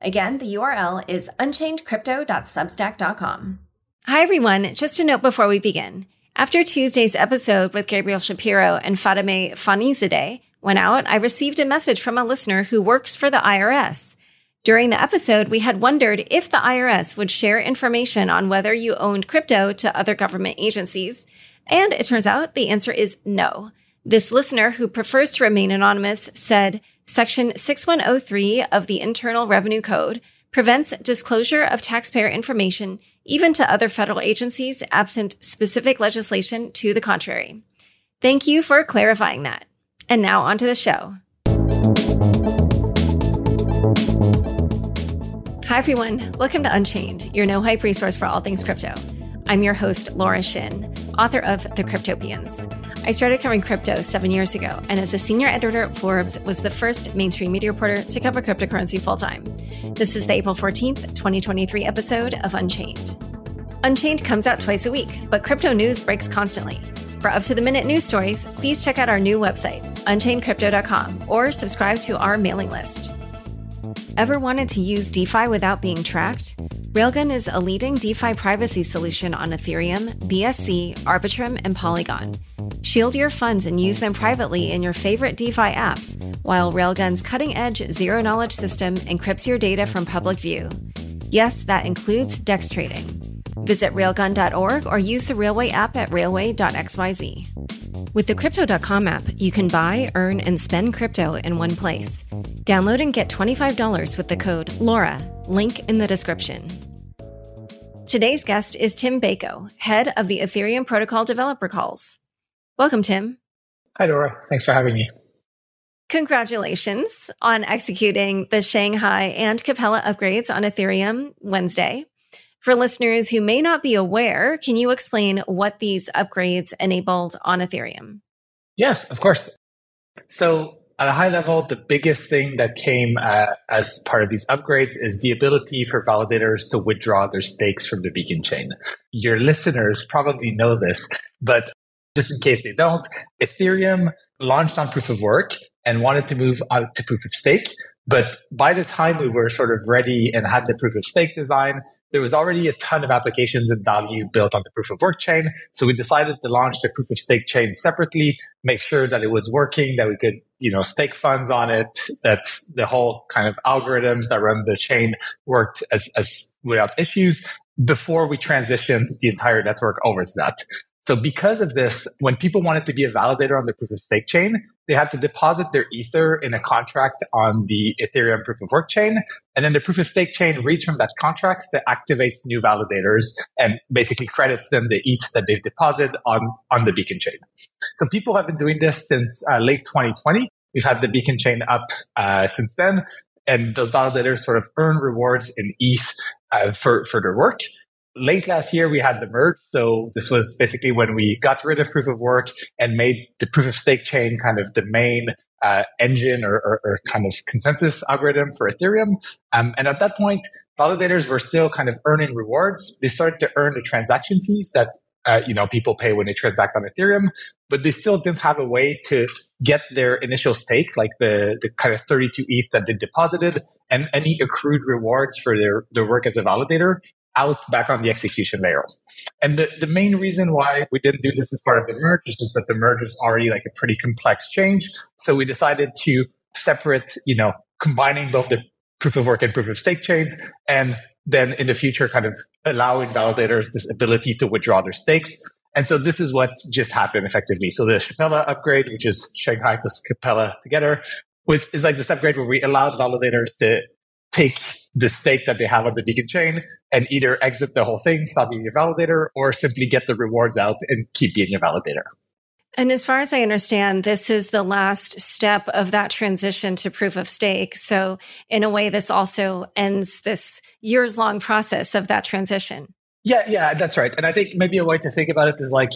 Again, the URL is unchainedcrypto.substack.com. Hi, everyone. Just a note before we begin. After Tuesday's episode with Gabriel Shapiro and Fatemeh Fannizadeh went out, I received a message from a listener who works for the IRS. During the episode, we had wondered if the IRS would share information on whether you owned crypto to other government agencies and it turns out the answer is no. This listener who prefers to remain anonymous said Section 6103 of the Internal Revenue Code prevents disclosure of taxpayer information even to other federal agencies absent specific legislation to the contrary. Thank you for clarifying that. And now onto the show. Hi, everyone. Welcome to Unchained, your no hype resource for all things crypto. I'm your host, Laura Shin, author of The Cryptopians. I started covering crypto seven years ago, and as a senior editor at Forbes, was the first mainstream media reporter to cover cryptocurrency full time. This is the April 14th, 2023 episode of Unchained. Unchained comes out twice a week, but crypto news breaks constantly. For up to the minute news stories, please check out our new website, unchainedcrypto.com, or subscribe to our mailing list. Ever wanted to use DeFi without being tracked? Railgun is a leading DeFi privacy solution on Ethereum, BSC, Arbitrum, and Polygon. Shield your funds and use them privately in your favorite DeFi apps, while Railgun's cutting edge zero knowledge system encrypts your data from public view. Yes, that includes DEX trading. Visit railgun.org or use the Railway app at railway.xyz. With the Crypto.com app, you can buy, earn, and spend crypto in one place. Download and get $25 with the code LAURA, link in the description. Today's guest is Tim Beiko, head of the Ethereum Protocol Developer Calls. Welcome, Tim. Hi, Laura. Thanks for having me. Congratulations on executing the Shanghai and Capella upgrades on Ethereum Wednesday. For listeners who may not be aware, can you explain what these upgrades enabled on Ethereum? Yes, of course. So, at a high level, the biggest thing that came uh, as part of these upgrades is the ability for validators to withdraw their stakes from the beacon chain. Your listeners probably know this, but just in case they don't, Ethereum launched on proof of work and wanted to move out to proof of stake. But by the time we were sort of ready and had the proof of stake design, there was already a ton of applications and value built on the proof of work chain. So we decided to launch the proof of stake chain separately, make sure that it was working, that we could, you know, stake funds on it, that the whole kind of algorithms that run the chain worked as, as without issues before we transitioned the entire network over to that. So because of this, when people wanted to be a validator on the proof of stake chain, they had to deposit their ether in a contract on the Ethereum proof of work chain. And then the proof of stake chain reads from that contract to activate new validators and basically credits them the ETH that they've deposited on, on the beacon chain. So people have been doing this since uh, late 2020. We've had the beacon chain up uh, since then. And those validators sort of earn rewards in ETH uh, for, for their work late last year, we had the merge. So this was basically when we got rid of proof of work and made the proof of stake chain kind of the main uh, engine or, or, or, kind of consensus algorithm for Ethereum. Um, and at that point, validators were still kind of earning rewards. They started to earn the transaction fees that uh, you know people pay when they transact on Ethereum, but they still didn't have a way to get their initial stake, like the the kind of 32 ETH that they deposited, and any accrued rewards for their their work as a validator out back on the execution layer. And the, the main reason why we didn't do this as part of the merge is just that the merge was already like a pretty complex change. So we decided to separate, you know, combining both the proof of work and proof of stake chains and then in the future kind of allowing validators this ability to withdraw their stakes. And so this is what just happened effectively. So the Shapella upgrade, which is Shanghai plus Capella together, was is like this upgrade where we allowed validators to take the stake that they have on the Beacon chain and either exit the whole thing, stop being a validator, or simply get the rewards out and keep being a validator. And as far as I understand, this is the last step of that transition to proof of stake. So, in a way, this also ends this years long process of that transition. Yeah, yeah, that's right. And I think maybe a way to think about it is like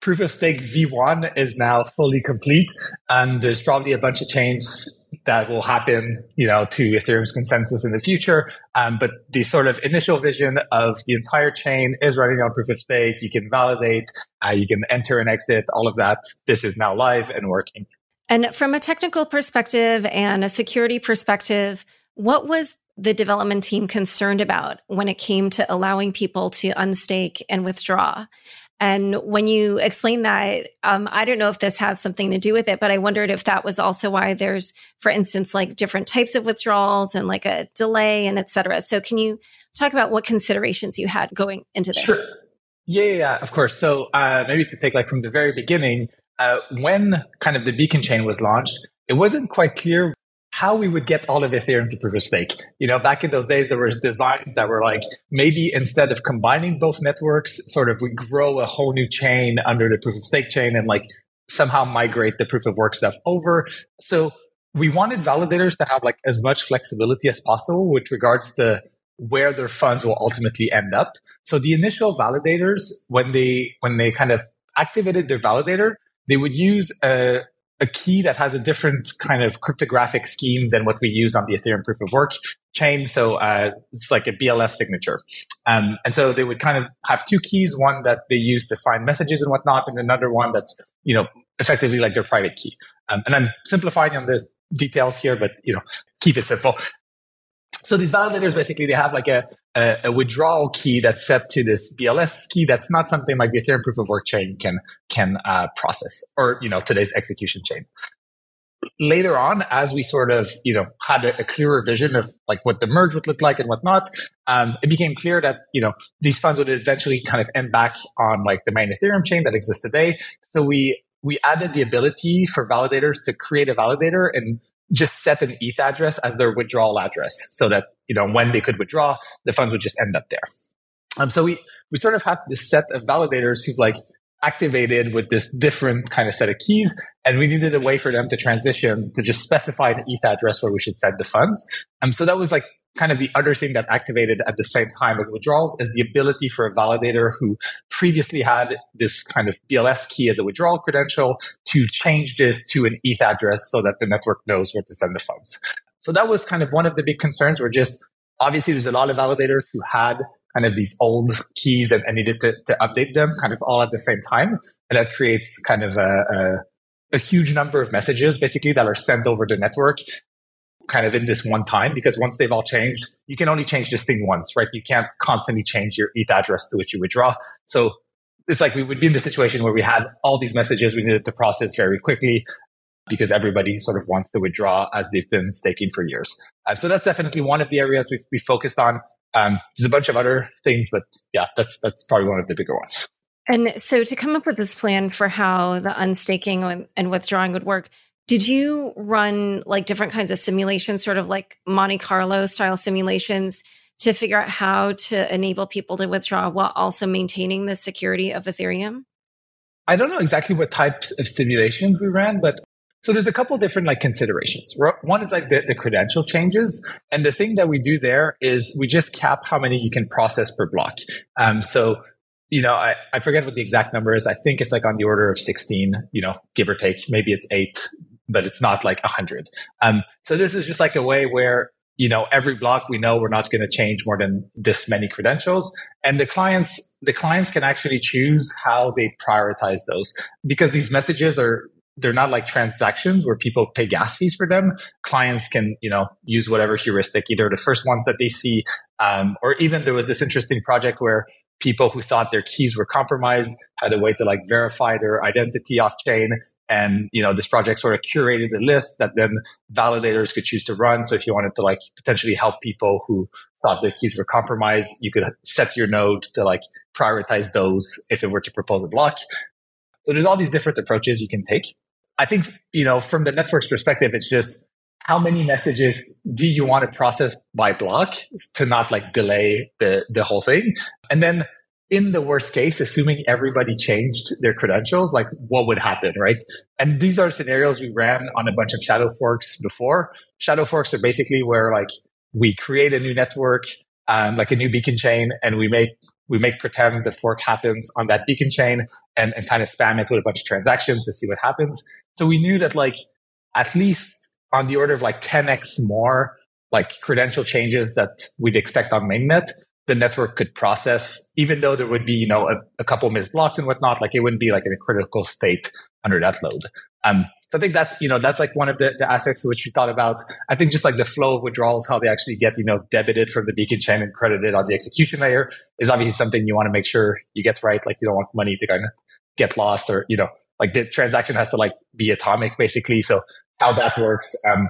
proof of stake V1 is now fully complete. And there's probably a bunch of changes that will happen, you know, to Ethereum's consensus in the future. Um, but the sort of initial vision of the entire chain is running on proof of stake. You can validate, uh, you can enter and exit, all of that. This is now live and working. And from a technical perspective and a security perspective, what was the development team concerned about when it came to allowing people to unstake and withdraw? And when you explain that, um, I don't know if this has something to do with it, but I wondered if that was also why there's, for instance, like different types of withdrawals and like a delay and et cetera. So can you talk about what considerations you had going into this? Sure. Yeah, yeah, of course. So uh, maybe to take like from the very beginning, uh, when kind of the beacon chain was launched, it wasn't quite clear how we would get all of Ethereum to proof of stake. You know, back in those days, there were designs that were like maybe instead of combining both networks, sort of we grow a whole new chain under the proof of stake chain and like somehow migrate the proof of work stuff over. So we wanted validators to have like as much flexibility as possible with regards to where their funds will ultimately end up. So the initial validators, when they when they kind of activated their validator, they would use a a key that has a different kind of cryptographic scheme than what we use on the Ethereum proof of work chain. So uh, it's like a BLS signature. Um, and so they would kind of have two keys, one that they use to sign messages and whatnot, and another one that's, you know, effectively like their private key. Um, and I'm simplifying on the details here, but, you know, keep it simple. So these validators basically they have like a, a, a, withdrawal key that's set to this BLS key. That's not something like the Ethereum proof of work chain can can uh, process, or you know today's execution chain. Later on, as we sort of you know had a, a clearer vision of like what the merge would look like and whatnot, um, it became clear that you know these funds would eventually kind of end back on like the main Ethereum chain that exists today. So we we added the ability for validators to create a validator and just set an ETH address as their withdrawal address so that, you know, when they could withdraw, the funds would just end up there. Um, so we, we sort of have this set of validators who've like activated with this different kind of set of keys. And we needed a way for them to transition to just specify an ETH address where we should send the funds. Um, so that was like kind of the other thing that activated at the same time as withdrawals is the ability for a validator who previously had this kind of BLS key as a withdrawal credential to change this to an ETH address so that the network knows where to send the funds. So that was kind of one of the big concerns were just obviously there's a lot of validators who had kind of these old keys and, and needed to, to, update them kind of all at the same time. And that creates kind of a, a a huge number of messages basically that are sent over the network kind of in this one time because once they've all changed, you can only change this thing once, right? You can't constantly change your ETH address to which you withdraw. So it's like we would be in the situation where we had all these messages we needed to process very quickly because everybody sort of wants to withdraw as they've been staking for years. Uh, so that's definitely one of the areas we've, we focused on. Um, there's a bunch of other things, but yeah, that's that's probably one of the bigger ones. And so to come up with this plan for how the unstaking and withdrawing would work, did you run like different kinds of simulations, sort of like Monte Carlo style simulations to figure out how to enable people to withdraw while also maintaining the security of Ethereum? I don't know exactly what types of simulations we ran, but so there's a couple different like considerations. One is like the, the credential changes. And the thing that we do there is we just cap how many you can process per block. Um, so you know, I, I forget what the exact number is. I think it's like on the order of 16, you know, give or take. Maybe it's eight but it's not like a hundred. Um, so this is just like a way where you know every block we know we're not going to change more than this many credentials and the clients the clients can actually choose how they prioritize those because these messages are they're not like transactions where people pay gas fees for them. Clients can, you know, use whatever heuristic, either the first ones that they see, um, or even there was this interesting project where people who thought their keys were compromised had a way to like verify their identity off chain. And, you know, this project sort of curated a list that then validators could choose to run. So if you wanted to like potentially help people who thought their keys were compromised, you could set your node to like prioritize those if it were to propose a block. So there's all these different approaches you can take. I think, you know, from the network's perspective, it's just how many messages do you want to process by block to not like delay the, the whole thing? And then in the worst case, assuming everybody changed their credentials, like what would happen, right? And these are scenarios we ran on a bunch of shadow forks before. Shadow forks are basically where like we create a new network, um, like a new beacon chain, and we make we make pretend the fork happens on that beacon chain and, and kind of spam it with a bunch of transactions to see what happens. So we knew that like at least on the order of like 10x more like credential changes that we'd expect on mainnet, the network could process, even though there would be, you know, a, a couple missed blocks and whatnot, like it wouldn't be like in a critical state under that load. Um, so I think that's, you know, that's like one of the, the aspects which we thought about. I think just like the flow of withdrawals, how they actually get, you know, debited from the beacon chain and credited on the execution layer is obviously something you want to make sure you get right. Like you don't want money to kind of get lost or, you know, like the transaction has to like be atomic basically. So how that works. Um,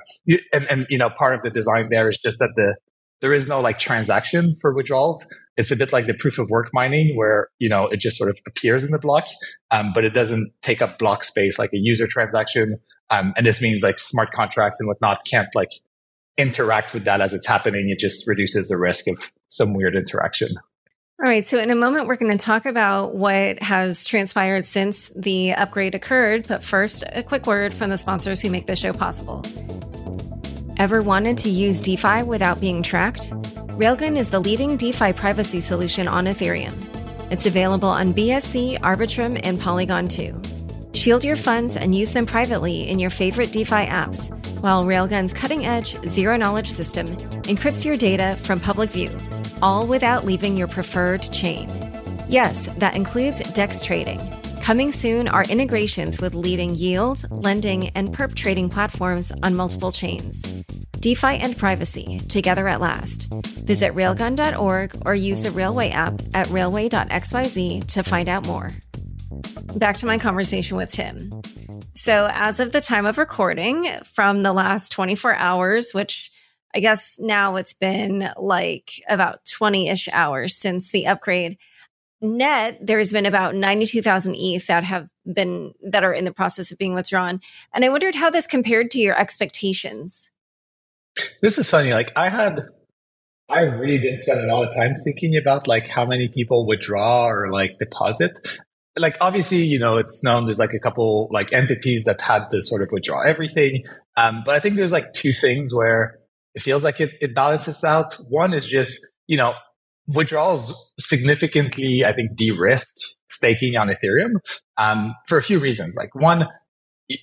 and, and, you know, part of the design there is just that the, there is no like transaction for withdrawals. It's a bit like the proof of work mining where, you know, it just sort of appears in the block, um, but it doesn't take up block space like a user transaction. Um, and this means like smart contracts and whatnot can't like interact with that as it's happening. It just reduces the risk of some weird interaction. All right. So, in a moment, we're going to talk about what has transpired since the upgrade occurred. But first, a quick word from the sponsors who make this show possible. Ever wanted to use DeFi without being tracked? Railgun is the leading DeFi privacy solution on Ethereum. It's available on BSC, Arbitrum, and Polygon 2. Shield your funds and use them privately in your favorite DeFi apps, while Railgun's cutting edge, zero knowledge system encrypts your data from public view, all without leaving your preferred chain. Yes, that includes DEX trading. Coming soon are integrations with leading yield, lending, and perp trading platforms on multiple chains. DeFi and privacy, together at last. Visit railgun.org or use the Railway app at railway.xyz to find out more. Back to my conversation with Tim. So, as of the time of recording, from the last 24 hours, which I guess now it's been like about 20 ish hours since the upgrade, net there's been about 92,000 ETH that have been that are in the process of being withdrawn. And I wondered how this compared to your expectations. This is funny. Like I had, I really didn't spend a lot of time thinking about like how many people withdraw or like deposit. Like obviously, you know, it's known there's like a couple like entities that had to sort of withdraw everything. Um, but I think there's like two things where it feels like it, it balances out. One is just, you know, withdrawals significantly, I think, de-risked staking on Ethereum um, for a few reasons. Like one,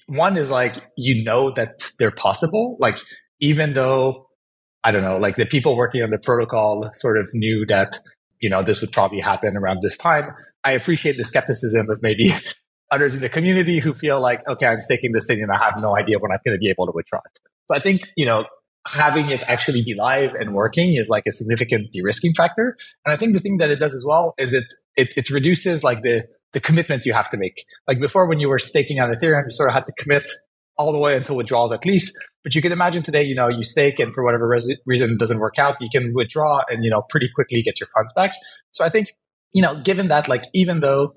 one is like you know that they're possible. Like even though I don't know, like the people working on the protocol sort of knew that, you know, this would probably happen around this time. I appreciate the skepticism of maybe others in the community who feel like, okay, I'm staking this thing and I have no idea when I'm going to be able to withdraw it. So I think, you know, having it actually be live and working is like a significant de-risking factor. And I think the thing that it does as well is it, it, it reduces like the, the commitment you have to make. Like before, when you were staking on Ethereum, you sort of had to commit all the way until withdrawals at least. But you can imagine today, you know, you stake and for whatever res- reason it doesn't work out, you can withdraw and, you know, pretty quickly get your funds back. So I think, you know, given that, like, even though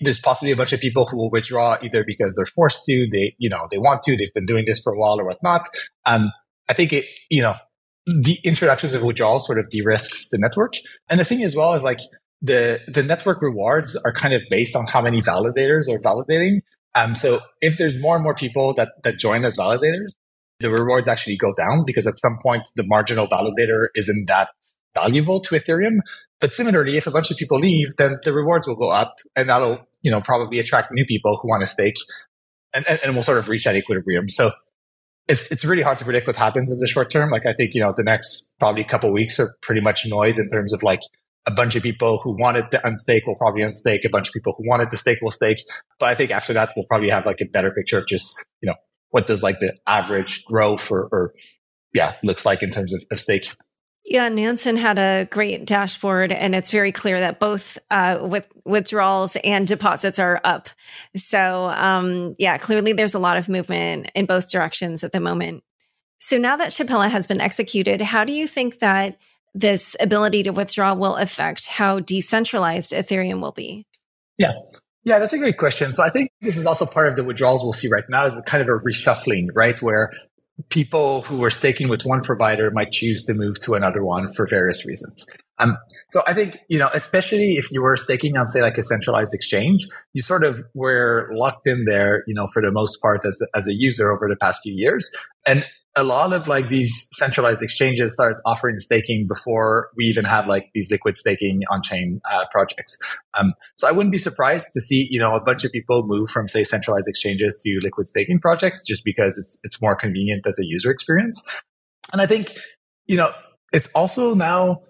there's possibly a bunch of people who will withdraw either because they're forced to, they, you know, they want to, they've been doing this for a while or whatnot. Um, I think it, you know, the introductions of withdrawal sort of de-risks the network. And the thing as well is like the, the network rewards are kind of based on how many validators are validating. Um, so if there's more and more people that, that join as validators, the rewards actually go down because at some point the marginal validator isn't that valuable to Ethereum. But similarly, if a bunch of people leave, then the rewards will go up and that'll, you know, probably attract new people who want to stake and, and, and we'll sort of reach that equilibrium. So it's, it's really hard to predict what happens in the short term. Like I think, you know, the next probably couple weeks are pretty much noise in terms of like a bunch of people who wanted to unstake will probably unstake. A bunch of people who wanted to stake will stake. But I think after that, we'll probably have like a better picture of just, you know, what does like the average growth or, or yeah, looks like in terms of, of stake. Yeah, Nansen had a great dashboard, and it's very clear that both uh, with withdrawals and deposits are up. So, um, yeah, clearly there's a lot of movement in both directions at the moment. So now that Shapella has been executed, how do you think that this ability to withdraw will affect how decentralized Ethereum will be? Yeah. Yeah, that's a great question. So I think this is also part of the withdrawals we'll see right now is kind of a reshuffling, right? Where people who are staking with one provider might choose to move to another one for various reasons. Um, so I think, you know, especially if you were staking on, say, like a centralized exchange, you sort of were locked in there, you know, for the most part as, as a user over the past few years. And a lot of like these centralized exchanges started offering staking before we even had like these liquid staking on chain uh, projects. Um, so I wouldn't be surprised to see, you know, a bunch of people move from say centralized exchanges to liquid staking projects just because it's, it's more convenient as a user experience. And I think, you know, it's also now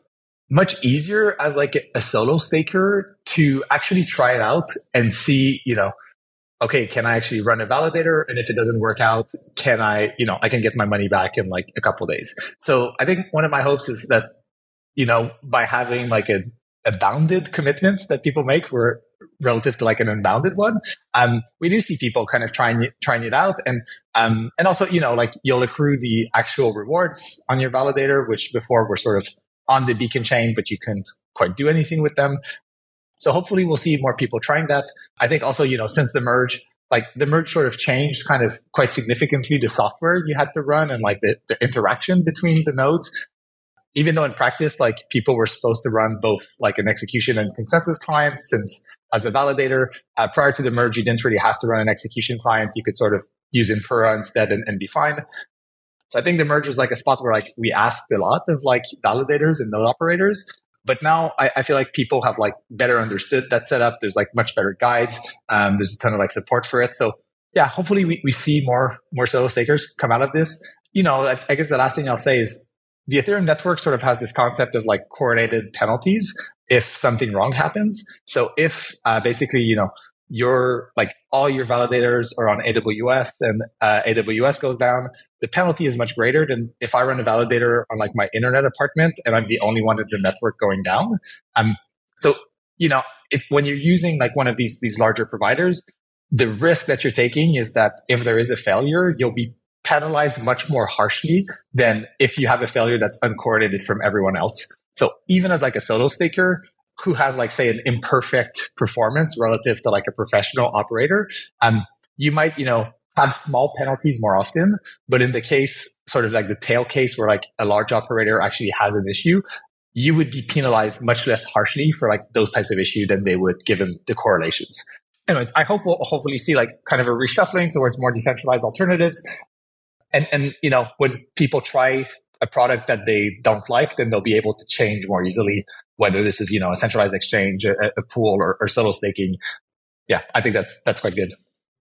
much easier as like a solo staker to actually try it out and see, you know, okay, can I actually run a validator? And if it doesn't work out, can I, you know, I can get my money back in like a couple days. So I think one of my hopes is that, you know, by having like a, a bounded commitment that people make were relative to like an unbounded one, um, we do see people kind of trying, trying it out. And, um, and also, you know, like you'll accrue the actual rewards on your validator, which before were sort of on the beacon chain, but you couldn't quite do anything with them. So hopefully we'll see more people trying that. I think also, you know, since the merge, like the merge sort of changed kind of quite significantly the software you had to run and like the, the interaction between the nodes. Even though in practice, like people were supposed to run both like an execution and consensus client since as a validator, uh, prior to the merge, you didn't really have to run an execution client. You could sort of use Infura instead and, and be fine. So I think the merge was like a spot where like we asked a lot of like validators and node operators. But now I, I, feel like people have like better understood that setup. There's like much better guides. Um, there's a ton of like support for it. So yeah, hopefully we, we see more more solo stakers come out of this. You know, I, I guess the last thing I'll say is the Ethereum network sort of has this concept of like coordinated penalties if something wrong happens. So if uh, basically, you know, your like all your validators are on AWS and uh, AWS goes down, the penalty is much greater than if I run a validator on like my internet apartment and I'm the only one in the network going down. Um, so you know, if when you're using like one of these these larger providers, the risk that you're taking is that if there is a failure, you'll be penalized much more harshly than if you have a failure that's uncoordinated from everyone else. So even as like a solo staker, who has like say an imperfect performance relative to like a professional operator, um, you might, you know, have small penalties more often. But in the case, sort of like the tail case where like a large operator actually has an issue, you would be penalized much less harshly for like those types of issue than they would given the correlations. Anyways, I hope we'll hopefully see like kind of a reshuffling towards more decentralized alternatives. And, and, you know, when people try a product that they don't like, then they'll be able to change more easily whether this is, you know, a centralized exchange, a, a pool or, or solo staking. Yeah, I think that's, that's quite good.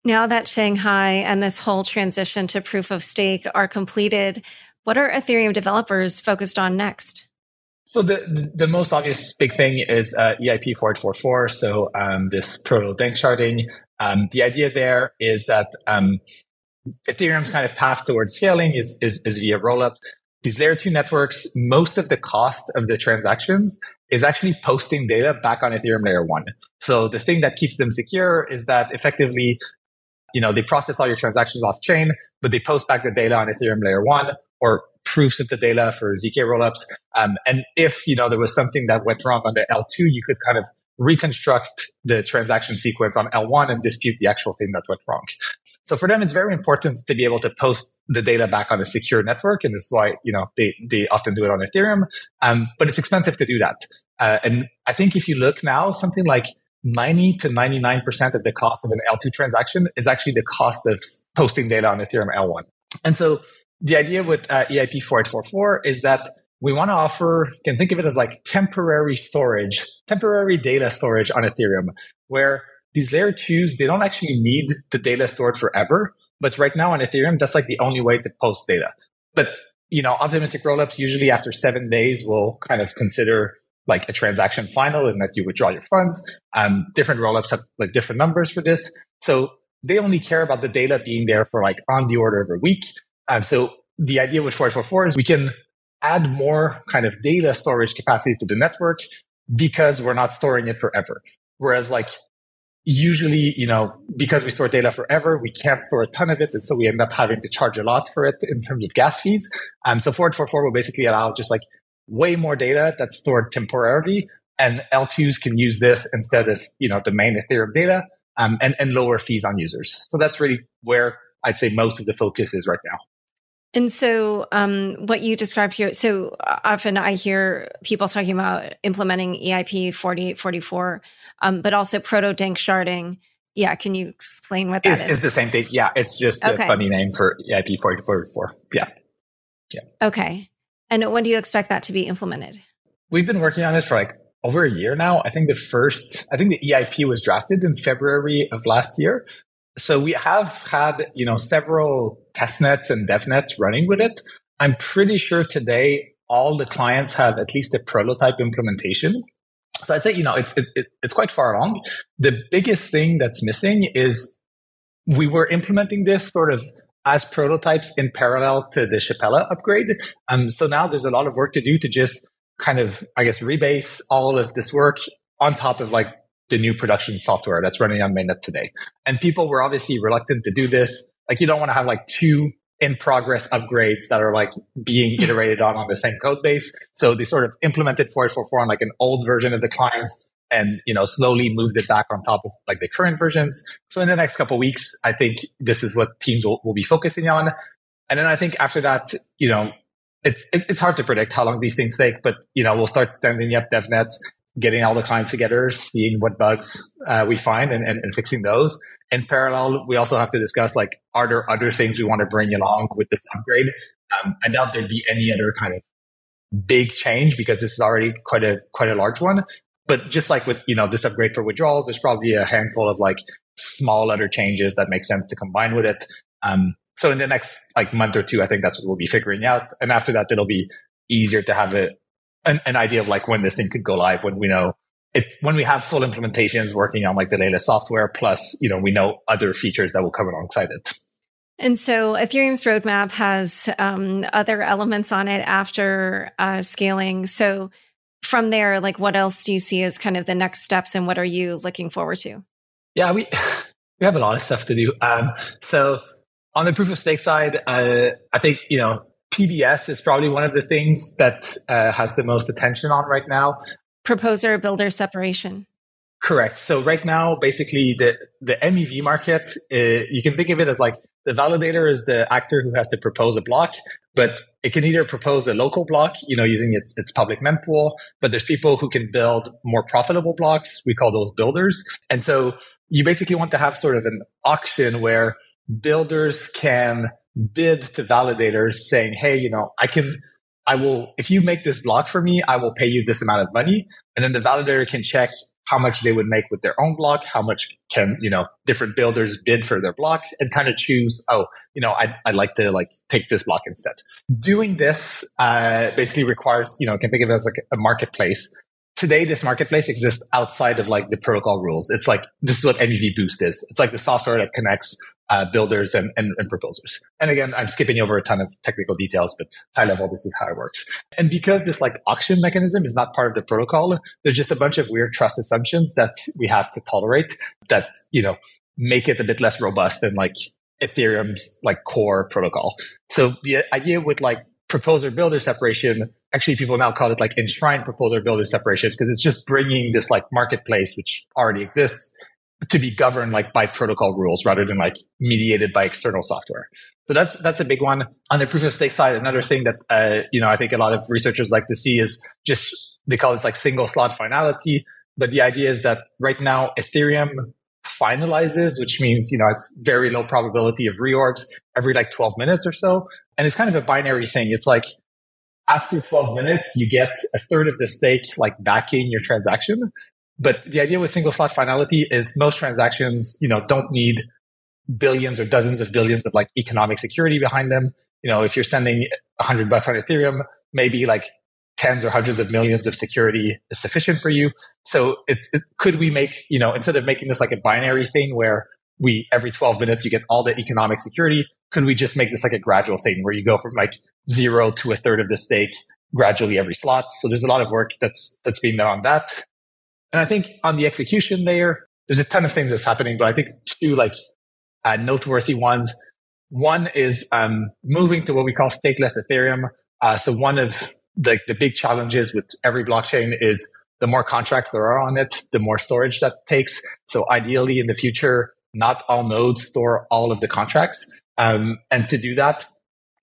Now that Shanghai and this whole transition to proof of stake are completed, what are Ethereum developers focused on next? So the the most obvious big thing is uh, EIP 4844. So um, this proto danksharding. Um, the idea there is that um, Ethereum's kind of path towards scaling is is, is via rollups. These layer two networks, most of the cost of the transactions is actually posting data back on Ethereum layer one. So the thing that keeps them secure is that effectively, you know, they process all your transactions off chain, but they post back the data on Ethereum layer one or proofs of the data for ZK rollups. Um, and if, you know, there was something that went wrong on the L2, you could kind of reconstruct the transaction sequence on L1 and dispute the actual thing that went wrong. So for them, it's very important to be able to post the data back on a secure network. And this is why, you know, they, they often do it on Ethereum. Um, but it's expensive to do that. Uh, and I think if you look now, something like 90 to 99% of the cost of an L2 transaction is actually the cost of posting data on Ethereum L1. And so the idea with uh, EIP 4844 is that we want to offer, can think of it as like temporary storage, temporary data storage on Ethereum, where these layer twos, they don't actually need the data stored forever. But right now on Ethereum, that's like the only way to post data. But, you know, optimistic rollups usually after seven days will kind of consider like a transaction final and that you withdraw your funds. Um, different rollups have like different numbers for this. So they only care about the data being there for like on the order of a week. Um, so the idea with 4844 is we can add more kind of data storage capacity to the network because we're not storing it forever. Whereas like usually, you know, because we store data forever, we can't store a ton of it. And so we end up having to charge a lot for it in terms of gas fees. Um, so 4844 will basically allow just like way more data that's stored temporarily. And L2s can use this instead of, you know, the main Ethereum data, um, and, and lower fees on users. So that's really where I'd say most of the focus is right now. And so, um, what you described here, so often I hear people talking about implementing EIP 4844, um, but also proto dank sharding. Yeah, can you explain what that is? It's the same thing. Yeah, it's just okay. a funny name for EIP 4844. Yeah. Yeah. Okay. And when do you expect that to be implemented? We've been working on it for like over a year now. I think the first, I think the EIP was drafted in February of last year. So we have had, you know, several test nets and dev nets running with it. I'm pretty sure today all the clients have at least a prototype implementation. So I'd say, you know, it's, it, it, it's quite far along. The biggest thing that's missing is we were implementing this sort of as prototypes in parallel to the Shapella upgrade. Um, so now there's a lot of work to do to just kind of, I guess, rebase all of this work on top of like the new production software that's running on mainnet today. And people were obviously reluctant to do this. Like you don't want to have like two in progress upgrades that are like being iterated on on the same code base. So they sort of implemented 4844 on like an old version of the clients and, you know, slowly moved it back on top of like the current versions. So in the next couple weeks, I think this is what teams will, will be focusing on. And then I think after that, you know, it's it's hard to predict how long these things take, but you know we'll start standing up dev nets, getting all the clients together, seeing what bugs uh, we find, and, and, and, fixing those. In parallel, we also have to discuss like are there other things we want to bring along with this upgrade? Um, I doubt there'd be any other kind of big change because this is already quite a quite a large one. But just like with you know this upgrade for withdrawals, there's probably a handful of like small other changes that make sense to combine with it. Um, so in the next like month or two, I think that's what we'll be figuring out. And after that, it'll be easier to have a, an, an idea of like when this thing could go live when we know it, when we have full implementations working on like the latest software, plus, you know, we know other features that will come alongside it. And so Ethereum's roadmap has um, other elements on it after uh, scaling. So from there, like what else do you see as kind of the next steps and what are you looking forward to? Yeah, we, we have a lot of stuff to do. Um, so on the proof of stake side, uh, I think, you know, PBS is probably one of the things that uh, has the most attention on right now. Proposer builder separation. Correct. So right now, basically the, the MEV market, uh, you can think of it as like the validator is the actor who has to propose a block, but it can either propose a local block, you know, using its, its public mempool, but there's people who can build more profitable blocks. We call those builders. And so you basically want to have sort of an auction where builders can bid to validators saying, Hey, you know, I can, I will, if you make this block for me, I will pay you this amount of money. And then the validator can check how much they would make with their own block, how much can, you know, different builders bid for their blocks and kind of choose, oh, you know, I'd, I'd like to like take this block instead. Doing this, uh, basically requires, you know, can think of it as like a marketplace today this marketplace exists outside of like the protocol rules. It's like this is what MEV Boost is. It's like the software that connects uh, builders and, and, and, proposers. And again, I'm skipping over a ton of technical details, but high level, this is how it works. And because this like auction mechanism is not part of the protocol, there's just a bunch of weird trust assumptions that we have to tolerate that, you know, make it a bit less robust than like Ethereum's like core protocol. So the idea with like proposer builder separation, actually people now call it like enshrined proposer builder separation because it's just bringing this like marketplace, which already exists to be governed like by protocol rules rather than like mediated by external software. So that's that's a big one. On the proof of stake side, another thing that uh, you know I think a lot of researchers like to see is just they call this like single slot finality. But the idea is that right now Ethereum finalizes, which means you know it's very low probability of reorgs every like 12 minutes or so, and it's kind of a binary thing. It's like after 12 minutes, you get a third of the stake like backing your transaction. But the idea with single slot finality is most transactions, you know, don't need billions or dozens of billions of like economic security behind them. You know, if you're sending a hundred bucks on Ethereum, maybe like tens or hundreds of millions of security is sufficient for you. So it's, it, could we make, you know, instead of making this like a binary thing where we, every 12 minutes, you get all the economic security, could we just make this like a gradual thing where you go from like zero to a third of the stake gradually every slot? So there's a lot of work that's, that's being done on that. And I think on the execution layer, there's a ton of things that's happening, but I think two like uh, noteworthy ones. One is um, moving to what we call stateless Ethereum. Uh, so one of the, the big challenges with every blockchain is the more contracts there are on it, the more storage that takes. So ideally in the future, not all nodes store all of the contracts. Um, and to do that,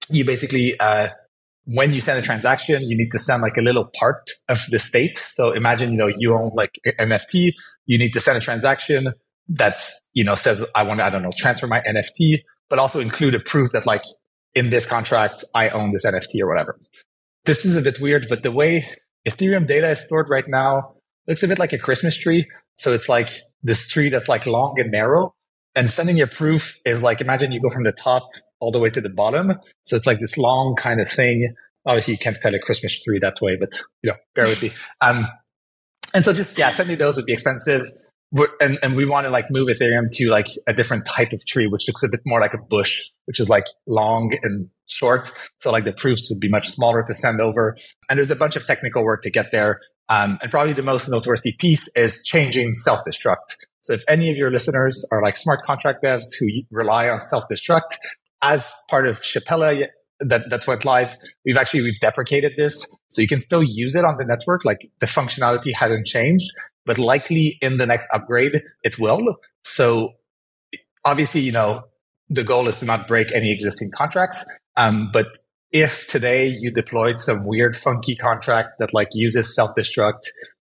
you basically, uh, when you send a transaction, you need to send like a little part of the state. So imagine, you know, you own like NFT, you need to send a transaction that, you know, says, I want to, I don't know, transfer my NFT, but also include a proof that like in this contract, I own this NFT or whatever. This is a bit weird, but the way Ethereum data is stored right now looks a bit like a Christmas tree. So it's like this tree that's like long and narrow. And sending your proof is like, imagine you go from the top all the way to the bottom. So it's like this long kind of thing. Obviously, you can't cut a Christmas tree that way, but you know, bear with me. Um, and so just yeah, sending those would be expensive. and, and we want to like move Ethereum to like a different type of tree, which looks a bit more like a bush, which is like long and short. So like the proofs would be much smaller to send over. And there's a bunch of technical work to get there. Um, and probably the most noteworthy piece is changing self-destruct. So if any of your listeners are like smart contract devs who rely on self-destruct, as part of Shapella that, that went live, we've actually, we've deprecated this. So you can still use it on the network. Like the functionality hasn't changed, but likely in the next upgrade, it will. So obviously, you know, the goal is to not break any existing contracts. Um, but if today you deployed some weird, funky contract that like uses self-destruct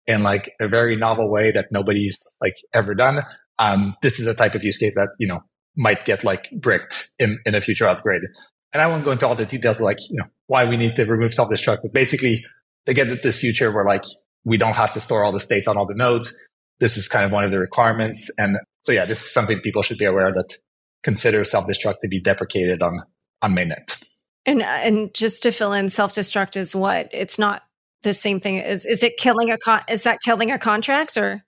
in like a very novel way that nobody's like ever done, um, this is the type of use case that, you know, might get like bricked in, in a future upgrade. And I won't go into all the details like, you know, why we need to remove self-destruct, but basically to get this future where like we don't have to store all the states on all the nodes. This is kind of one of the requirements. And so yeah, this is something people should be aware that consider self-destruct to be deprecated on, on mainnet. And, and just to fill in self-destruct is what? It's not the same thing. Is, is it killing a con, is that killing a contract or?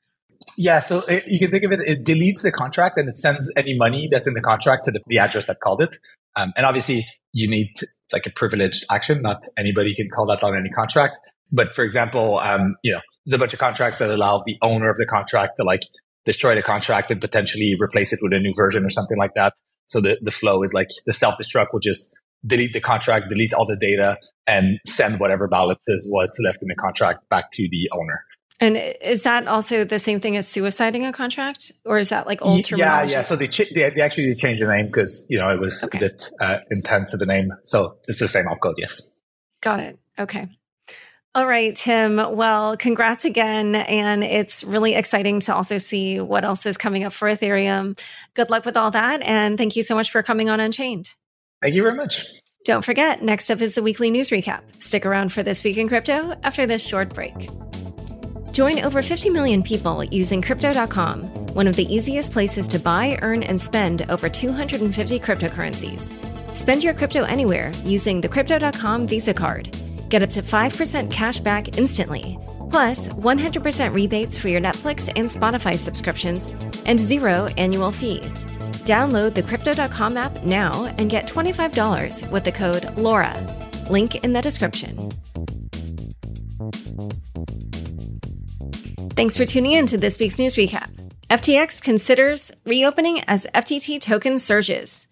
Yeah, so it, you can think of it, it deletes the contract and it sends any money that's in the contract to the, the address that called it. Um, and obviously, you need to, it's like a privileged action. Not anybody can call that on any contract. But for example, um, you know, there's a bunch of contracts that allow the owner of the contract to like destroy the contract and potentially replace it with a new version or something like that. So the, the flow is like the self destruct will just delete the contract, delete all the data and send whatever balances was left in the contract back to the owner. And is that also the same thing as suiciding a contract, or is that like old terminology? Yeah, yeah. So they, ch- they, they actually changed the name because you know it was okay. a bit uh, intense of a name. So it's the same opcode. Yes. Got it. Okay. All right, Tim. Well, congrats again. And it's really exciting to also see what else is coming up for Ethereum. Good luck with all that. And thank you so much for coming on Unchained. Thank you very much. Don't forget, next up is the weekly news recap. Stick around for This Week in Crypto after this short break. Join over 50 million people using Crypto.com, one of the easiest places to buy, earn, and spend over 250 cryptocurrencies. Spend your crypto anywhere using the Crypto.com Visa card. Get up to 5% cash back instantly, plus 100% rebates for your Netflix and Spotify subscriptions, and zero annual fees. Download the Crypto.com app now and get $25 with the code LAURA. Link in the description. Thanks for tuning in to this week's news recap. FTX considers reopening as FTT token surges.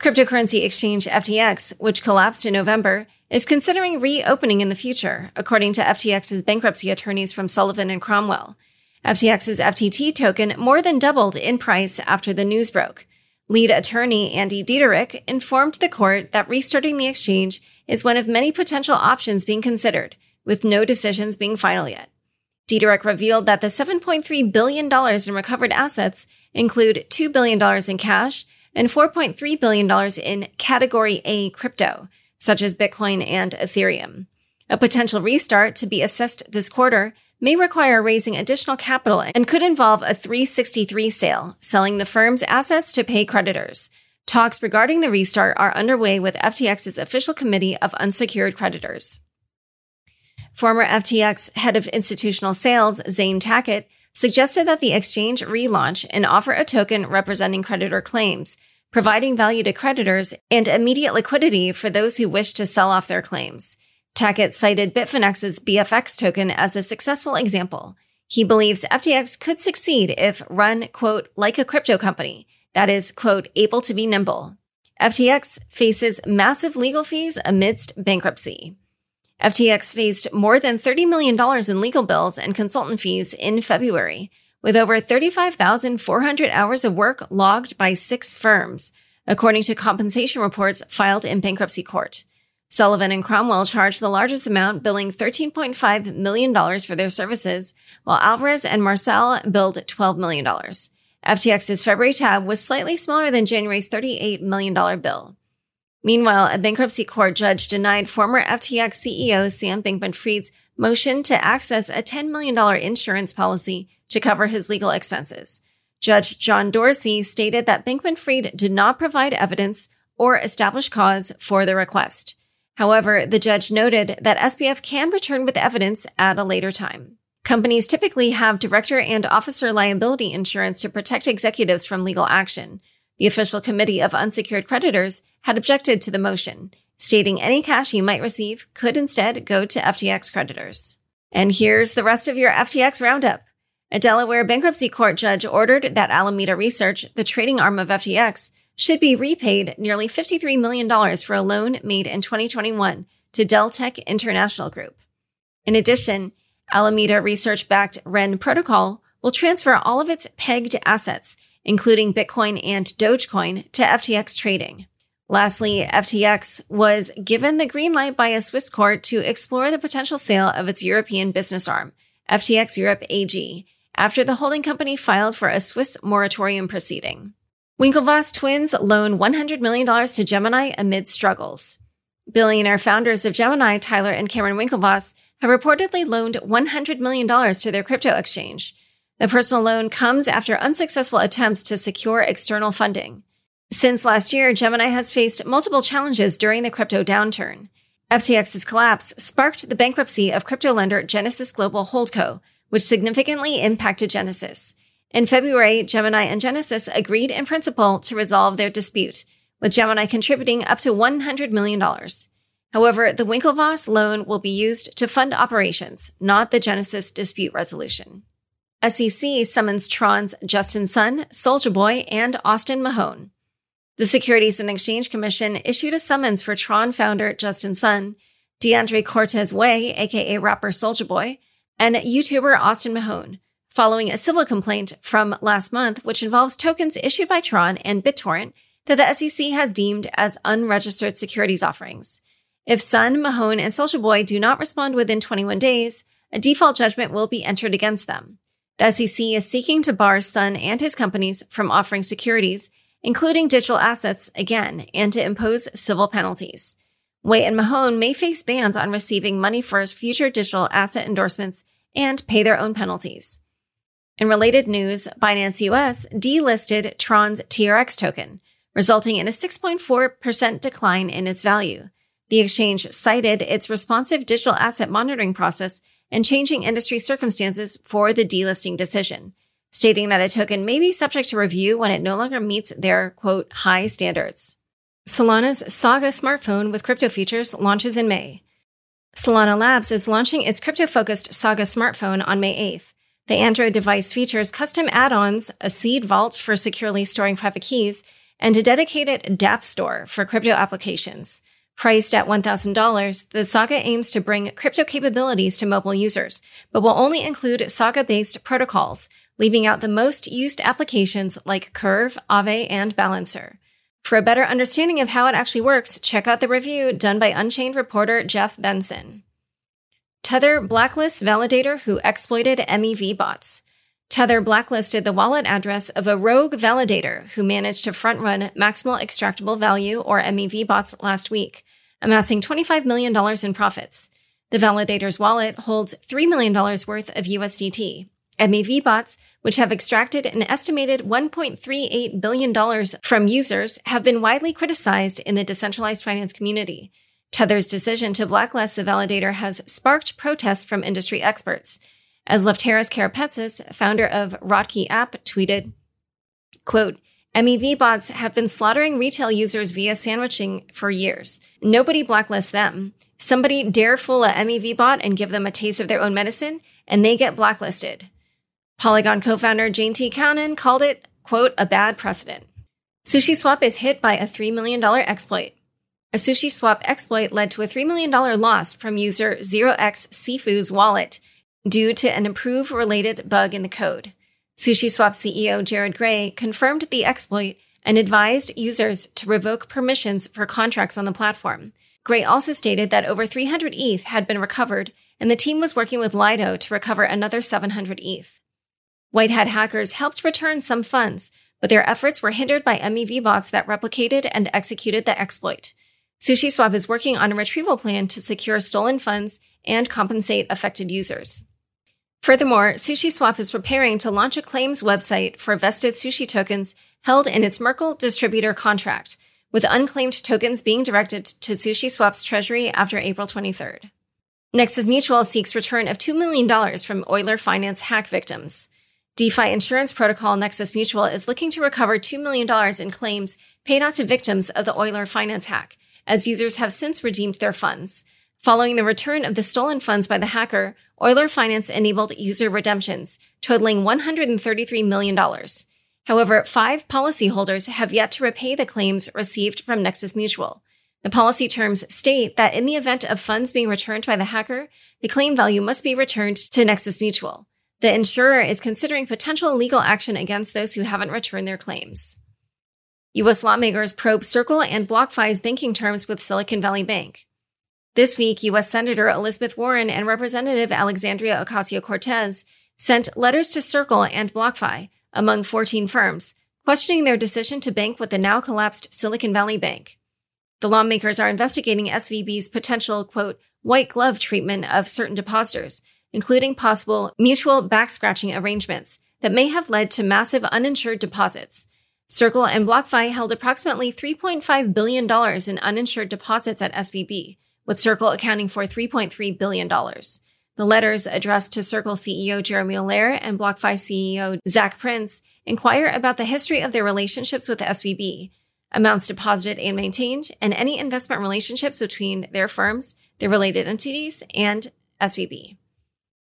Cryptocurrency exchange FTX, which collapsed in November, is considering reopening in the future, according to FTX's bankruptcy attorneys from Sullivan and Cromwell. FTX's FTT token more than doubled in price after the news broke. Lead attorney Andy Dietderich informed the court that restarting the exchange is one of many potential options being considered, with no decisions being final yet. Dederich revealed that the $7.3 billion in recovered assets include $2 billion in cash and $4.3 billion in Category A crypto, such as Bitcoin and Ethereum. A potential restart to be assessed this quarter may require raising additional capital and could involve a 363 sale, selling the firm's assets to pay creditors. Talks regarding the restart are underway with FTX's official committee of unsecured creditors. Former FTX head of institutional sales, Zane Tackett, suggested that the exchange relaunch and offer a token representing creditor claims, providing value to creditors and immediate liquidity for those who wish to sell off their claims. Tackett cited Bitfinex's BFX token as a successful example. He believes FTX could succeed if run, quote, like a crypto company that is, quote, able to be nimble. FTX faces massive legal fees amidst bankruptcy. FTX faced more than $30 million in legal bills and consultant fees in February, with over 35,400 hours of work logged by six firms, according to compensation reports filed in bankruptcy court. Sullivan and Cromwell charged the largest amount, billing $13.5 million for their services, while Alvarez and Marsal billed $12 million. FTX's February tab was slightly smaller than January's $38 million bill. Meanwhile, a bankruptcy court judge denied former FTX CEO Sam Bankman Fried's motion to access a $10 million insurance policy to cover his legal expenses. Judge John Dorsey stated that Bankman Fried did not provide evidence or establish cause for the request. However, the judge noted that SBF can return with evidence at a later time. Companies typically have director and officer liability insurance to protect executives from legal action. The official committee of unsecured creditors had objected to the motion, stating any cash he might receive could instead go to FTX creditors. And here's the rest of your FTX roundup. A Delaware bankruptcy court judge ordered that Alameda Research, the trading arm of FTX, should be repaid nearly $53 million for a loan made in 2021 to Deltec International Group. In addition, Alameda Research backed Ren Protocol will transfer all of its pegged assets, including Bitcoin and Dogecoin, to FTX trading. Lastly, FTX was given the green light by a Swiss court to explore the potential sale of its European business arm, FTX Europe AG, after the holding company filed for a Swiss moratorium proceeding. Winklevoss twins loan $100 million to Gemini amid struggles. Billionaire founders of Gemini, Tyler and Cameron Winklevoss, have reportedly loaned $100 million to their crypto exchange. The personal loan comes after unsuccessful attempts to secure external funding. Since last year, Gemini has faced multiple challenges during the crypto downturn. FTX's collapse sparked the bankruptcy of crypto lender Genesis Global Holdco, which significantly impacted Genesis. In February, Gemini and Genesis agreed in principle to resolve their dispute, with Gemini contributing up to $100 million. However, the Winklevoss loan will be used to fund operations, not the Genesis dispute resolution. SEC summons Tron's Justin Sun, Soulja Boy, and Austin Mahone. The Securities and Exchange Commission issued a summons for Tron founder Justin Sun, DeAndre Cortez Way, aka rapper Soulja Boy, and YouTuber Austin Mahone, following a civil complaint from last month, which involves tokens issued by Tron and BitTorrent that the SEC has deemed as unregistered securities offerings. If Sun, Mahone, and Soulja Boy do not respond within 21 days, a default judgment will be entered against them. The SEC is seeking to bar Sun and his companies from offering securities including digital assets again, and to impose civil penalties. Way and Mahone may face bans on receiving money for his future digital asset endorsements and pay their own penalties. In related news, Binance US delisted Tron's TRX token, resulting in a 6.4% decline in its value. The exchange cited its responsive digital asset monitoring process and changing industry circumstances for the delisting decision stating that a token may be subject to review when it no longer meets their quote high standards. Solana's Saga smartphone with crypto features launches in May. Solana Labs is launching its crypto focused Saga smartphone on May 8th. The Android device features custom add ons, a seed vault for securely storing private keys, and a dedicated dApp store for crypto applications. Priced at $1,000, the Saga aims to bring crypto capabilities to mobile users, but will only include Saga based protocols, leaving out the most used applications like Curve, Aave, and Balancer. For a better understanding of how it actually works, check out the review done by Unchained reporter Jeff Benson. Tether blacklists validator who exploited MEV bots. Tether blacklisted the wallet address of a rogue validator who managed to front run maximal extractable value or MEV bots last week, amassing $25 million in profits. The validator's wallet holds $3 million worth of USDT. MEV bots, which have extracted an estimated $1.38 billion from users, have been widely criticized in the decentralized finance community. Tether's decision to blacklist the validator has sparked protests from industry experts. As Lefteris Karapetsis, founder of Rotki app, tweeted, quote, MEV bots have been slaughtering retail users via sandwiching for years. Nobody blacklists them. Somebody dare fool a MEV bot and give them a taste of their own medicine, and they get blacklisted. Polygon co-founder Jaynti Kanani called it, quote, a bad precedent. SushiSwap is hit by a $3 million exploit. A SushiSwap exploit led to a $3 million loss from user 0x Sifu's wallet due to an improve related bug in the code. SushiSwap CEO Jared Grey confirmed the exploit and advised users to revoke permissions for contracts on the platform. Grey also stated that over 300 ETH had been recovered, and the team was working with Lido to recover another 700 ETH. White Hat hackers helped return some funds, but their efforts were hindered by MEV bots that replicated and executed the exploit. SushiSwap is working on a retrieval plan to secure stolen funds and compensate affected users. Furthermore, SushiSwap is preparing to launch a claims website for vested sushi tokens held in its Merkle distributor contract, with unclaimed tokens being directed to SushiSwap's treasury after April 23rd. Nexus Mutual seeks return of $2 million from Euler Finance hack victims. DeFi insurance protocol Nexus Mutual is looking to recover $2 million in claims paid out to victims of the Euler finance hack, as users have since redeemed their funds. Following the return of the stolen funds by the hacker, Euler Finance enabled user redemptions, totaling $133 million. However, five policyholders have yet to repay the claims received from Nexus Mutual. The policy terms state that in the event of funds being returned by the hacker, the claim value must be returned to Nexus Mutual. The insurer is considering potential legal action against those who haven't returned their claims. U.S. lawmakers probe Circle and BlockFi's banking terms with Silicon Valley Bank. This week, U.S. Senator Elizabeth Warren and Representative Alexandria Ocasio Cortez sent letters to Circle and BlockFi, among 14 firms, questioning their decision to bank with the now collapsed Silicon Valley Bank. The lawmakers are investigating SVB's potential, quote, white glove treatment of certain depositors including possible mutual backscratching arrangements that may have led to massive uninsured deposits. Circle and BlockFi held approximately $3.5 billion in uninsured deposits at SVB, with Circle accounting for $3.3 billion. The letters addressed to Circle CEO Jeremy Allaire and BlockFi CEO Zach Prince inquire about the history of their relationships with the SVB, amounts deposited and maintained, and any investment relationships between their firms, their related entities, and SVB.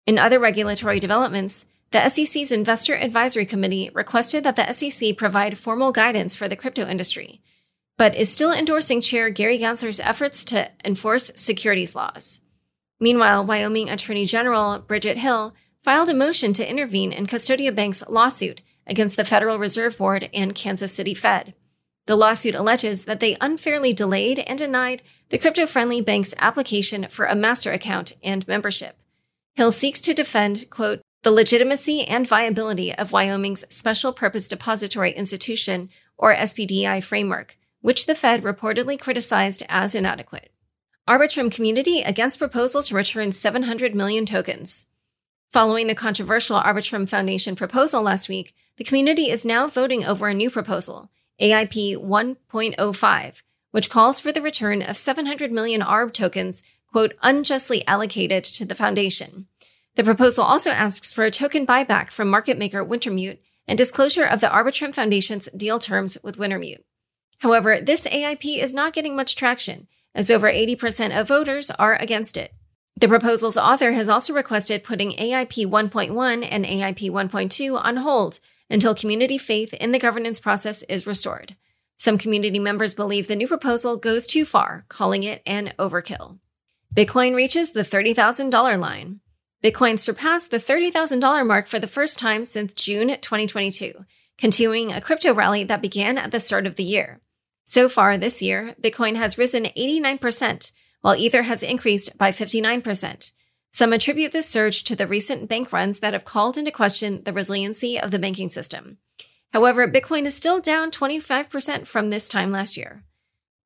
In other regulatory developments, the SEC's Investor Advisory Committee requested that the SEC provide formal guidance for the crypto industry, but is still endorsing Chair Gary Gensler's efforts to enforce securities laws. Meanwhile, Wyoming Attorney General Bridget Hill filed a motion to intervene in Custodia Bank's lawsuit against the Federal Reserve Board and Kansas City Fed. The lawsuit alleges that they unfairly delayed and denied the crypto friendly bank's application for a master account and membership. Hill seeks to defend, quote, the legitimacy and viability of Wyoming's Special Purpose Depository Institution, or SPDI framework, which the Fed reportedly criticized as inadequate. Arbitrum community against proposal to return 700 million tokens. Following the controversial Arbitrum Foundation proposal last week, the community is now voting over a new proposal, AIP 1.05, which calls for the return of 700 million ARB tokens quote, unjustly allocated to the foundation. The proposal also asks for a token buyback from market maker Wintermute and disclosure of the Arbitrum Foundation's deal terms with Wintermute. However, this AIP is not getting much traction, as over 80% of voters are against it. The proposal's author has also requested putting AIP 1.1 and AIP 1.2 on hold until community faith in the governance process is restored. Some community members believe the new proposal goes too far, calling it an overkill. Bitcoin reaches the $30,000 line. Bitcoin surpassed the $30,000 mark for the first time since June 2022, continuing a crypto rally that began at the start of the year. So far this year, Bitcoin has risen 89%, while Ether has increased by 59%. Some attribute this surge to the recent bank runs that have called into question the resiliency of the banking system. However, Bitcoin is still down 25% from this time last year.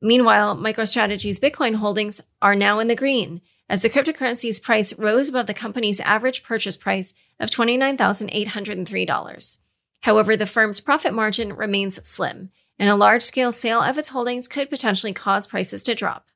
Meanwhile, MicroStrategy's Bitcoin holdings are now in the green as the cryptocurrency's price rose above the company's average purchase price of $29,803. However, the firm's profit margin remains slim, and a large scale sale of its holdings could potentially cause prices to drop.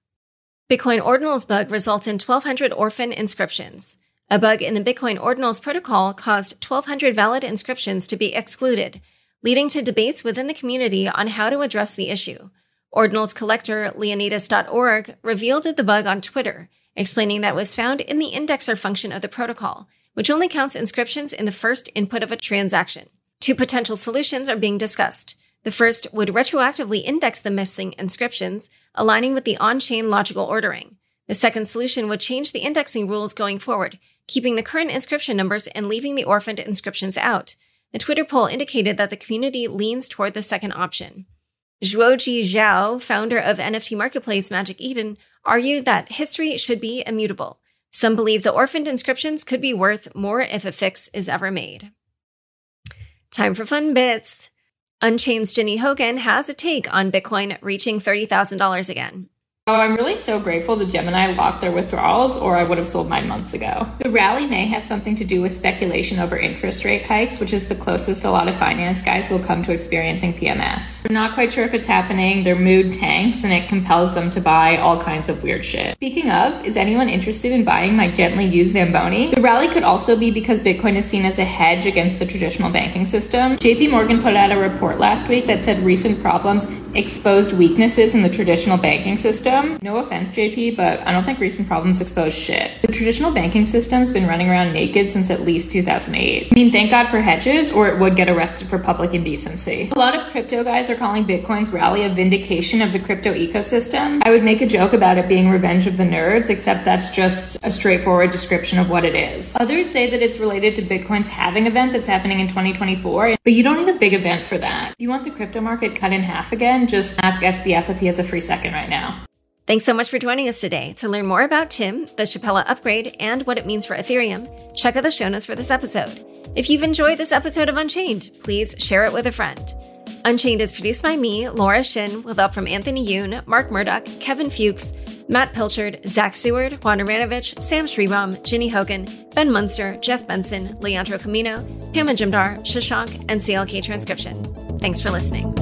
Bitcoin Ordinals bug results in 1,200 orphan inscriptions. A bug in the Bitcoin Ordinals protocol caused 1,200 valid inscriptions to be excluded, leading to debates within the community on how to address the issue. Ordinals collector Leonidas.org revealed the bug on Twitter, explaining that it was found in the indexer function of the protocol, which only counts inscriptions in the first input of a transaction. Two potential solutions are being discussed. The first would retroactively index the missing inscriptions, aligning with the on-chain logical ordering. The second solution would change the indexing rules going forward, keeping the current inscription numbers and leaving the orphaned inscriptions out. The Twitter poll indicated that the community leans toward the second option. Zhuoji Zhao, founder of NFT marketplace Magic Eden, argued that history should be immutable. Some believe the orphaned inscriptions could be worth more if a fix is ever made. Time for fun bits. Unchained's Ginny Hogan has a take on Bitcoin reaching $30,000 again. Oh, I'm really so grateful the Gemini locked their withdrawals, or I would have sold mine months ago. The rally may have something to do with speculation over interest rate hikes, which is the closest a lot of finance guys will come to experiencing PMS. They're not quite sure if it's happening, their mood tanks, and it compels them to buy all kinds of weird shit. Speaking of, is anyone interested in buying my gently used Zamboni? The rally could also be because Bitcoin is seen as a hedge against the traditional banking system. JP Morgan put out a report last week that said recent problems exposed weaknesses in the traditional banking system No offense, JP, but I don't think recent problems expose shit. The traditional banking system's been running around naked since at least 2008. I mean, thank God for hedges, or it would get arrested for public indecency. A lot of crypto guys are calling Bitcoin's rally a vindication of the crypto ecosystem. I would make a joke about it being revenge of the nerds, except that's just a straightforward description of what it is. Others say that it's related to Bitcoin's halving event that's happening in 2024, but you don't need a big event for that. If you want the crypto market cut in half again, just ask SBF if he has a free second right now. Thanks so much for joining us today. To learn more about Tim, the Shapella upgrade, and what it means for Ethereum, check out the show notes for this episode. If you've enjoyed this episode of Unchained, please share it with a friend. Unchained is produced by me, Laura Shin, with help from Anthony Yoon, Mark Murdoch, Kevin Fuchs, Matt Pilchard, Zach Seward, Juan Aranovich, Sam Sriram, Ginny Hogan, Ben Munster, Jeff Benson, Leandro Camino, Pam Majumdar, Shashank, and CLK Transcription. Thanks for listening.